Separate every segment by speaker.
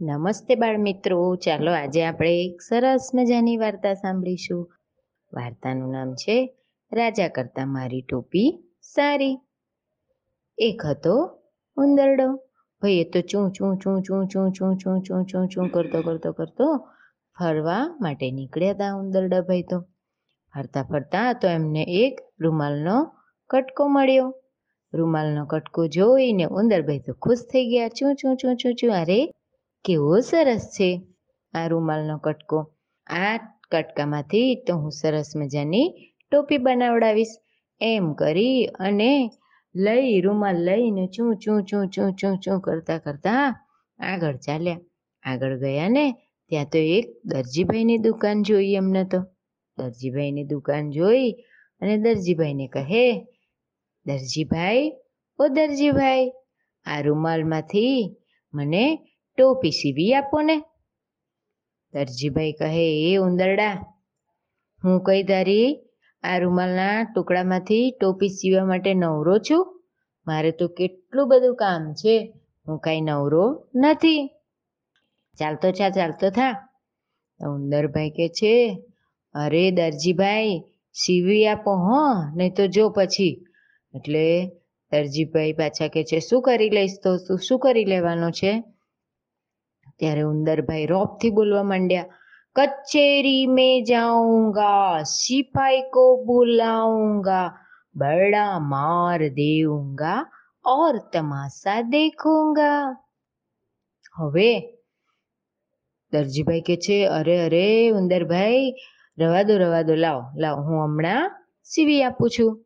Speaker 1: નમસ્તે બાળ મિત્રો ચાલો આજે આપણે એક સરસ મજાની વાર્તા સાંભળીશું વાર્તાનું નામ છે રાજા કરતા મારી ટોપી સારી એક હતો ઉંદરડો ભાઈ એ તો ચૂં ચૂં ચૂં ચૂં ચૂં ચૂં ચૂં ચૂં ચૂં ચૂં કરતો કરતો કરતો ફરવા માટે નીકળ્યા હતા ઉંદરડા ભાઈ તો ફરતા ફરતા તો એમને એક રૂમાલનો કટકો મળ્યો રૂમાલનો કટકો જોઈને ઉંદરભાઈ તો ખુશ થઈ ગયા ચૂં ચૂં ચૂં ચૂં ચૂં અરે કેવો સરસ છે આ રૂમાલનો કટકો. આ કટકામાંથી તો હું સરસ મજાની ટોપી બનાવડાવીશ. એમ કરી અને લઈ રૂમાલ લઈને ચૂં ચૂં ચૂં ચૂં ચૂં ચૂં કરતા કરતા આગળ ચાલ્યા. આગળ ગયા ને ત્યાં તો એક દરજીભાઈની દુકાન જોઈ એમને તો. દરજીભાઈની દુકાન જોઈ અને દરજીભાઈને કહે, દરજીભાઈ, ઓ દરજીભાઈ, આ રૂમાલમાંથી મને ટોપી સીવી આપો ને. દરજીભાઈ કહે, એ ઉંદરડા, હું કઈ તારી આ રૂમાલના ટુકડામાંથી ટોપી સીવવા માટે નવરો છું? મારે તો કેટલું બધું કામ છે. હું કાંઈ નવરો નથી. ચાલતો થા ચાલતો થા. ઉંદરભાઈ કે છે, અરે દરજીભાઈ, સીવી આપો હો, નહીં તો જો પછી. એટલે દરજીભાઈ પાછા કે છે, શું કરી લઈશ તું? શું કરી લેવાનો છે? ત્યારે ઉંદરભાઈ રોપથી બોલવા માંડ્યા, કચેરી મેં જાઉંગા, સિપાઈ કો બુલાઉંગા બડા માર દેઉંગા ઓર તમાશા દેખુંગા. હવે દરજીભાઈ કે છે, અરે અરે, ઉંદરભાઈ, રવા દો રવા દો, લાવો લાવો, હું હમણાં સીવી આપું છું.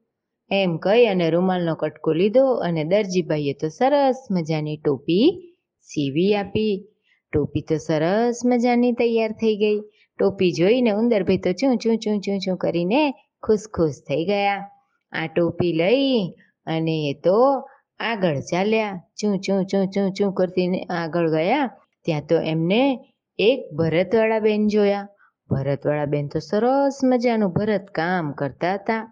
Speaker 1: એમ કહી અને રૂમાલનો કટકો લીધો અને દરજીભાઈએ તો સરસ મજાની ટોપી સીવી આપી. ટોપી તો સરસ મજાની તૈયાર થઈ ગઈ. ટોપી જોઈને ઉંદરભાઈ તો ચું ચું ચું ચું ચું કરીને ખુશ ખુશ થઈ ગયા. આ ટોપી લઈ અને એ તો આગળ ચાલ્યા. ચૂં, ચું ચૂં, ચું ચું કરતીને આગળ ગયા. ત્યાં તો એમને એક ભરતવાળા બેન જોયા. ભરતવાળા બેન તો સરસ મજાનું ભરત કામ કરતા હતા.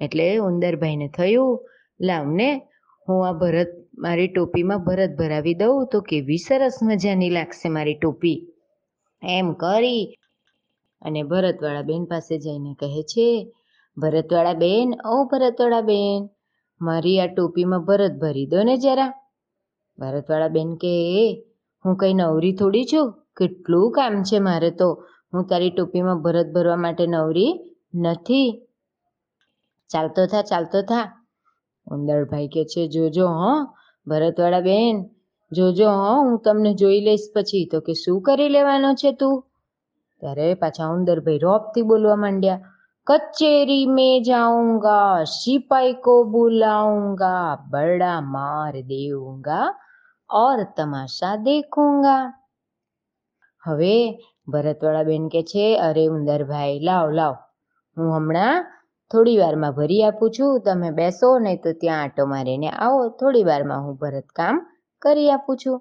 Speaker 1: એટલે ઉંદરભાઈને થયું, લાવને હું આ ભરત, મારી ટોપીમાં ભરત ભરાવી દઉં તો કેવી સરસ મજાની લાગશે મારી ટોપી. એમ કરી અને ભરતવાળા બેન પાસે જઈને કહે છે, ભરતવાળા બેન, ઓ ભરતવાળા બેન, મારી આ ટોપીમાં ભરત ભરી દો ને જરા. ભરતવાળા બેન કે હું કંઈ નવરી થોડી છું? કેટલું કામ છે મારે તો. હું તારી ટોપીમાં ભરત ભરવા માટે નવરી નથી. ચાલતો થા ચાલતો થા. ઉંદરભાઈ કે છે, જોજો હો, ભરતવાળા બેન, જોજો હો, હું તમને જોઈ લઈશ પછી. તો કે, શું કરી લેવાનો છે તું? ત્યારે પાછા ઉંદરભાઈ રોપથી બોલવા માંડ્યા, કચેરી મેં જાઉંગા, સિપાઈ કો બુલાઉંગા બડા માર દેઉંગા ઓર તમાશા દેખુંગા. હવે ભરતવાળા બેન કે છે, અરે ઉંદરભાઈ, લાવ લાવ, હું હમણાં થોડી વારમાં ભરી આપું છું. તમે બેસો, નહીં તો ત્યાં આટો મારીને આવો. થોડી વારમાં હું ભરત કામ કરી આપું છું.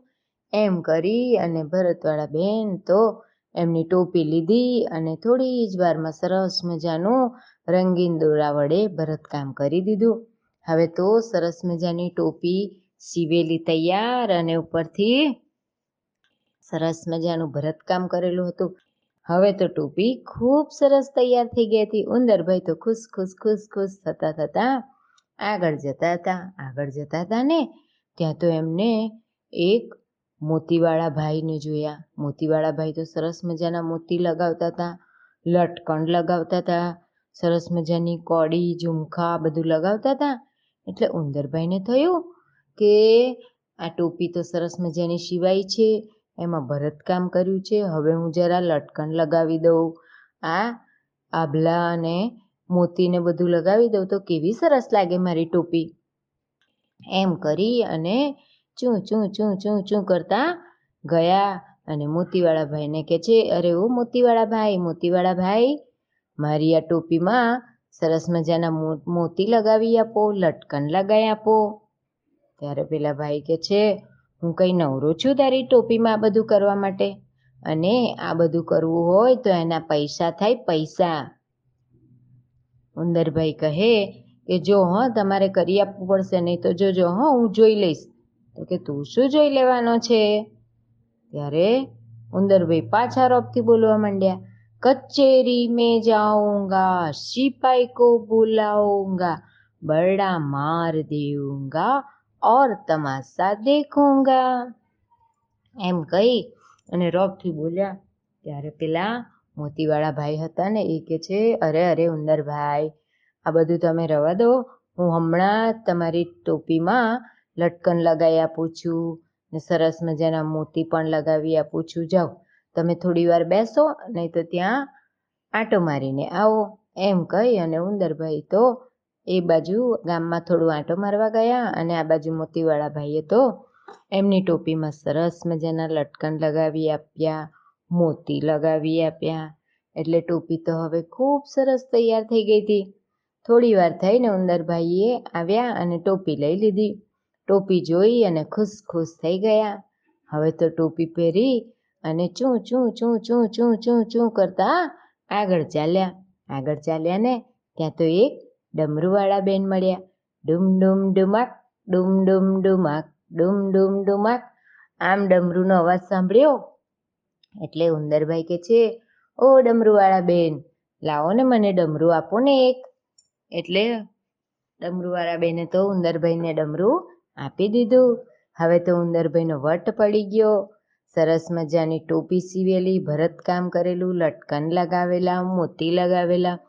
Speaker 1: એમ કરી અને ભરતવાળા બેન તો એમની ટોપી લીધી અને થોડી જ વારમાં સરસ મજાનું રંગીન દોરા વડે ભરતકામ કરી દીધું. હવે તો સરસ મજાની ટોપી સીવેલી તૈયાર અને ઉપરથી સરસ મજાનું ભરતકામ કરેલું હતું. હવે તો ટોપી ખૂબ સરસ તૈયાર થઈ ગઈ હતી. ઉંદરભાઈ તો ખુશ ખુશ ખુશ ખુશ થતા થતા આગળ જતા હતા, આગળ જતા હતા ને ત્યાં તો એમને એક મોતીવાળા ભાઈને જોયા. મોતીવાળા ભાઈ તો સરસ મજાના મોતી લગાવતા હતા, લટકણ લગાવતા હતા, સરસ મજાની કોડી, ઝુમખા બધું લગાવતા હતા. એટલે ઉંદરભાઈને થયું કે આ ટોપી તો સરસ મજાની સિવાય છે. એમાં ભરતકામ કર્યું છે. હવે હું જરા લટકણ લગાવી દઉં. આ આભલા અને મોતીને બધું લગાવી દઉં તો કેવી સરસ લાગે મારી ટોપી. એમ કરી અને ચૂં, ચું ચું ચું ચું કરતા ગયા અને મોતીવાળા ભાઈને કે છે, અરે ઓ મોતીવાળા ભાઈ મોતીવાળા ભાઈ, મારી આ ટોપીમાં સરસ મજાના મોતી લગાવી આપો લટકન લગાવી આપો. ત્યારે પેલા ભાઈ કે છે હું કંઈ નવરો છું તારી ટોપીમાં આ બધું કરવા માટે? અને આ બધું કરવું હોય તો એના પૈસા થાય પૈસા. ઉંદરભાઈ કહે કે, જો હં, તમારે કરી આપવું પડશે, નહીં તો જોજો, હં, હું જોઈ લઈશ. તો કે, તું શું જોઈ લેવાનો છે? ત્યારે ઉંદરભાઈ પાછા રોપથી બોલવા માંડ્યા, કચેરી મેં જાઉંગા, સિપાઈ કો બુલાઉંગા, બરડા માર દેઉંગા ઓર તમાશા દેખૂંગા એમ કહી અને રોબથી બોલ્યા, ત્યારે પેલા મોતીવાળા ભાઈ હતા ને, એ કે છે, અરે અરે, ઉંદરભાઈ, આ બધું તમે રવા દો. હું હમણાં તમારી ટોપીમાં લટકન લગાવી આપું છું ને સરસ મજાના મોતી પણ લગાવી આપું છું. જાઓ, તમે થોડી વાર બેસો, નહીં તો ત્યાં આંટો મારીને આવો. એમ કહી અને ઉંદરભાઈ તો એ બાજુ ગામમાં થોડું આંટો મારવા ગયા અને આ બાજુ મોતીવાળા ભાઈએ તો એમની ટોપીમાં સરસ મજાના લટકન લગાવી આપ્યા, મોતી લગાવી આપ્યા. એટલે ટોપી તો હવે ખૂબ સરસ તૈયાર થઈ ગઈ હતી. થોડી વાર થઈને ઉંદરભાઈએ આવ્યા અને ટોપી લઈ લીધી. ટોપી જોઈ અને ખુશ ખુશ થઈ ગયા. હવે તો ટોપી પહેરી અને ચૂં ચૂં ચૂં ચૂં ચૂં ચૂં ચૂં કરતા આગળ ચાલ્યા. આગળ ચાલ્યા ને ત્યાં તો એક ડમરુવાળા બેન મળ્યા. ડુમ ડુમ ડુમાક, ડુમ ડુમ ડુમાક, ડુમ ડુમ ડુમાક. આમ ડમરૂનો અવાજ સાંભળ્યો? એટલે ઉંદરભાઈ કે છે, ઓ ડમરુવાળા બેન, લાવો ને મને ડમરું, આપો ને એક. એટલે ડમરુવાળા બેને તો ઉંદરભાઈને ડમરું આપી દીધું. હવે તો ઉંદરભાઈનો વટ પડી ગયો. સરસ મજાની ટોપી સીવેલી, ભરતકામ કરેલું, લટકન લગાવેલા, મોતી લગાવેલા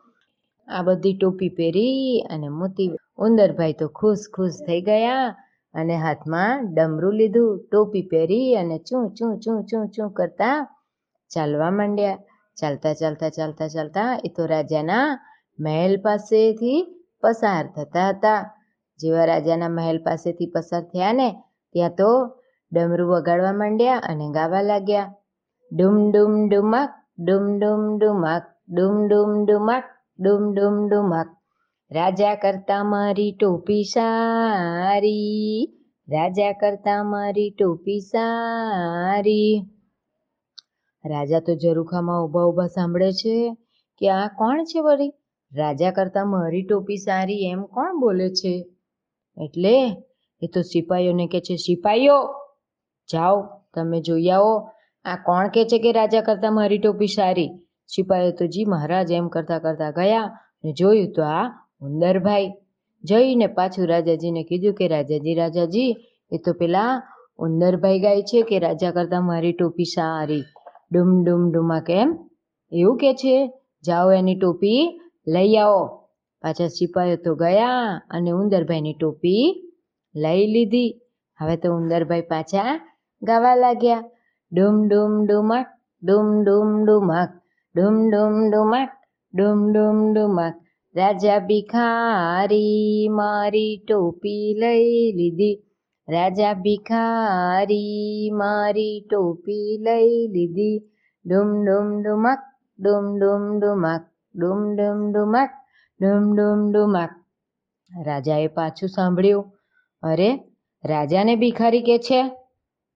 Speaker 1: આ બધી ટોપી પહેરી અને મોતી. ઉંદરભાઈ તો ખુશ ખુશ થઈ ગયા અને હાથમાં ડમરું લીધું. ટોપી પહેરી અને ચૂં, ચું ચૂં, ચું ચું કરતા ચાલવા માંડ્યા. ચાલતા ચાલતા ચાલતા ચાલતા એ તો રાજાના મહેલ પાસેથી પસાર થતા હતા. જેવા રાજાના મહેલ પાસેથી પસાર થયા ને ત્યાં તો ડમરું વગાડવા માંડ્યા અને ગાવા લાગ્યા. ડુમ ડુમ, ડુમાક, ડુમ ડુમ, ડુમાક, ડુમ ડુમ, ડુમાક. ડુમ ડુમ ડુમાક. રાજા કરતા મારી ટોપી સારી. રાજા કરતા મારી ટોપી સારી. રાજા તો ઝરૂખામાં ઊભા ઊભા સાંભળે છે કે આ કોણ છે વળી? રાજા કરતાં મારી ટોપી સારી એમ કોણ બોલે છે? એટલે એ તો સિપાહીઓને કહે છે સિપાહીઓ જાઓ, તમે જોઈ આવો, આ કોણ કહે છે કે રાજા કરતાં મારી ટોપી સારી? સિપાહીઓ તો જી મહારાજ એમ કરતા કરતાં ગયા ને જોયું તો આ ઉંદરભાઈ. જઈને પાછું રાજાજીને કીધું કે રાજાજી રાજાજી, એ તો પેલા ઉંદરભાઈ ગાય છે કે રાજા કરતાં મારી ટોપી સારી? ડુમ ડુમ, ડુમા કેમ? એવું કે છે? જાઓ એની ટોપી લઈ આવો. પાછા સિપાહીઓ તો ગયા અને ઉંદરભાઈની ટોપી લઈ લીધી. હવે તો ઉંદરભાઈ પાછા ગાવા લાગ્યા. ડુમ ડુમ ડુમક ડુમ ડુમ ડુમાક ડુમ ડુમ ડુમાક, ડુમ ડુમ ડુમાક. રાજા ભિખારી મારી ટોપી લઈ લીધી. રાજા ભિખારી મારી ટોપી લઈ લીધી. ડુમ ડુમ ડુમક, ડુમ ડુમ ડુમક, ડુમ ડુમ ડુમક, ડુમ ડુમ ડુમક. રાજાએ પાછું સાંભળ્યું. અરે, રાજાને ભિખારી કે છે?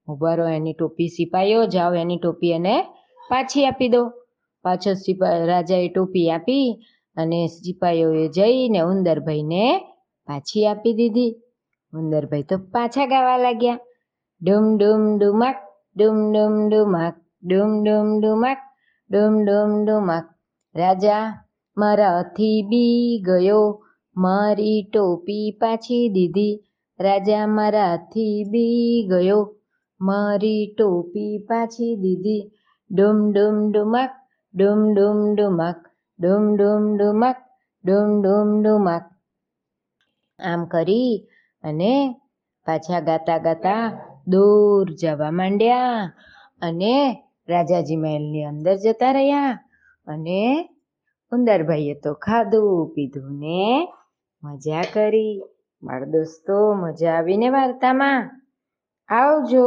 Speaker 1: ઉભારો એની ટોપી સિપાઈઓ, જાઓ એની ટોપી એને પાછી આપી દો. પાછો સિપાહી રાજાએ ટોપી આપી અને સિપાઈઓએ જઈને ઉંદરભાઈને પાછી આપી દીધી. ઉંદરભાઈ તો પાછા ગાવા લાગ્યા. ડુમ ડુમ, ડુમક, ડુમ ડુમ, ડુમક, ડુમ ડુમ, ડુમક, ડુમ ડુમ, ડુમક. રાજા મારાથી બી ગયો. મારી ટોપી પાછી દીધી. રાજા મારાથી બી ગયો. મારી ટોપી પાછી દીધી. ડુમ ડુમ, ડુમક ડુમ ડુમ ડુમક ડુમ ડુમ ડુમક ડુમ ડુમ ડુમક આમ કરી અને પાછા ગાતા ગાતા દૂર જવા માંડ્યા અને રાજાજી મહેલની અંદર જતા રહ્યા અને ઉંદરભાઈએ તો ખાધું પીધું ને મજા કરી મારા દોસ્તો મજા આવીને વાર્તામાં આવજો